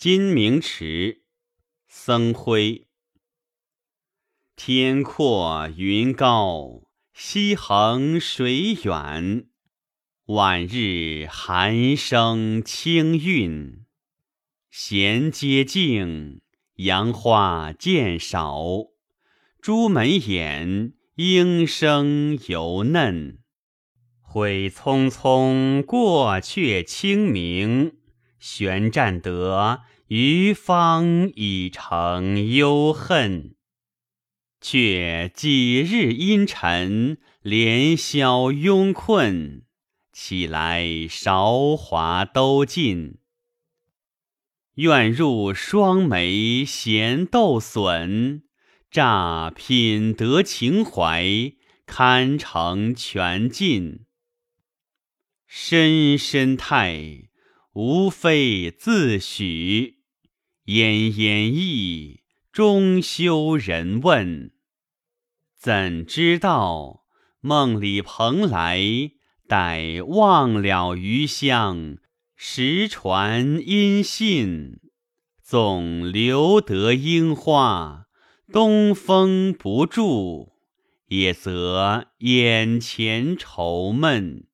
金明池，僧辉。天阔云高，溪横水远。晚日寒声清韵，闲阶静，杨花渐少。朱门掩，莺声犹嫩。悔匆匆过却清明，悬战得余芳已成忧恨。却几日阴沉，连宵慵困。起来韶华都尽，愿入双眉闲斗损，乍品德情怀，堪成全尽。深深态，无非自许；奄奄意，终休人问。怎知道梦里蓬莱，待忘了余香，时传音信。纵留得樱花，东风不住，也则眼前愁闷。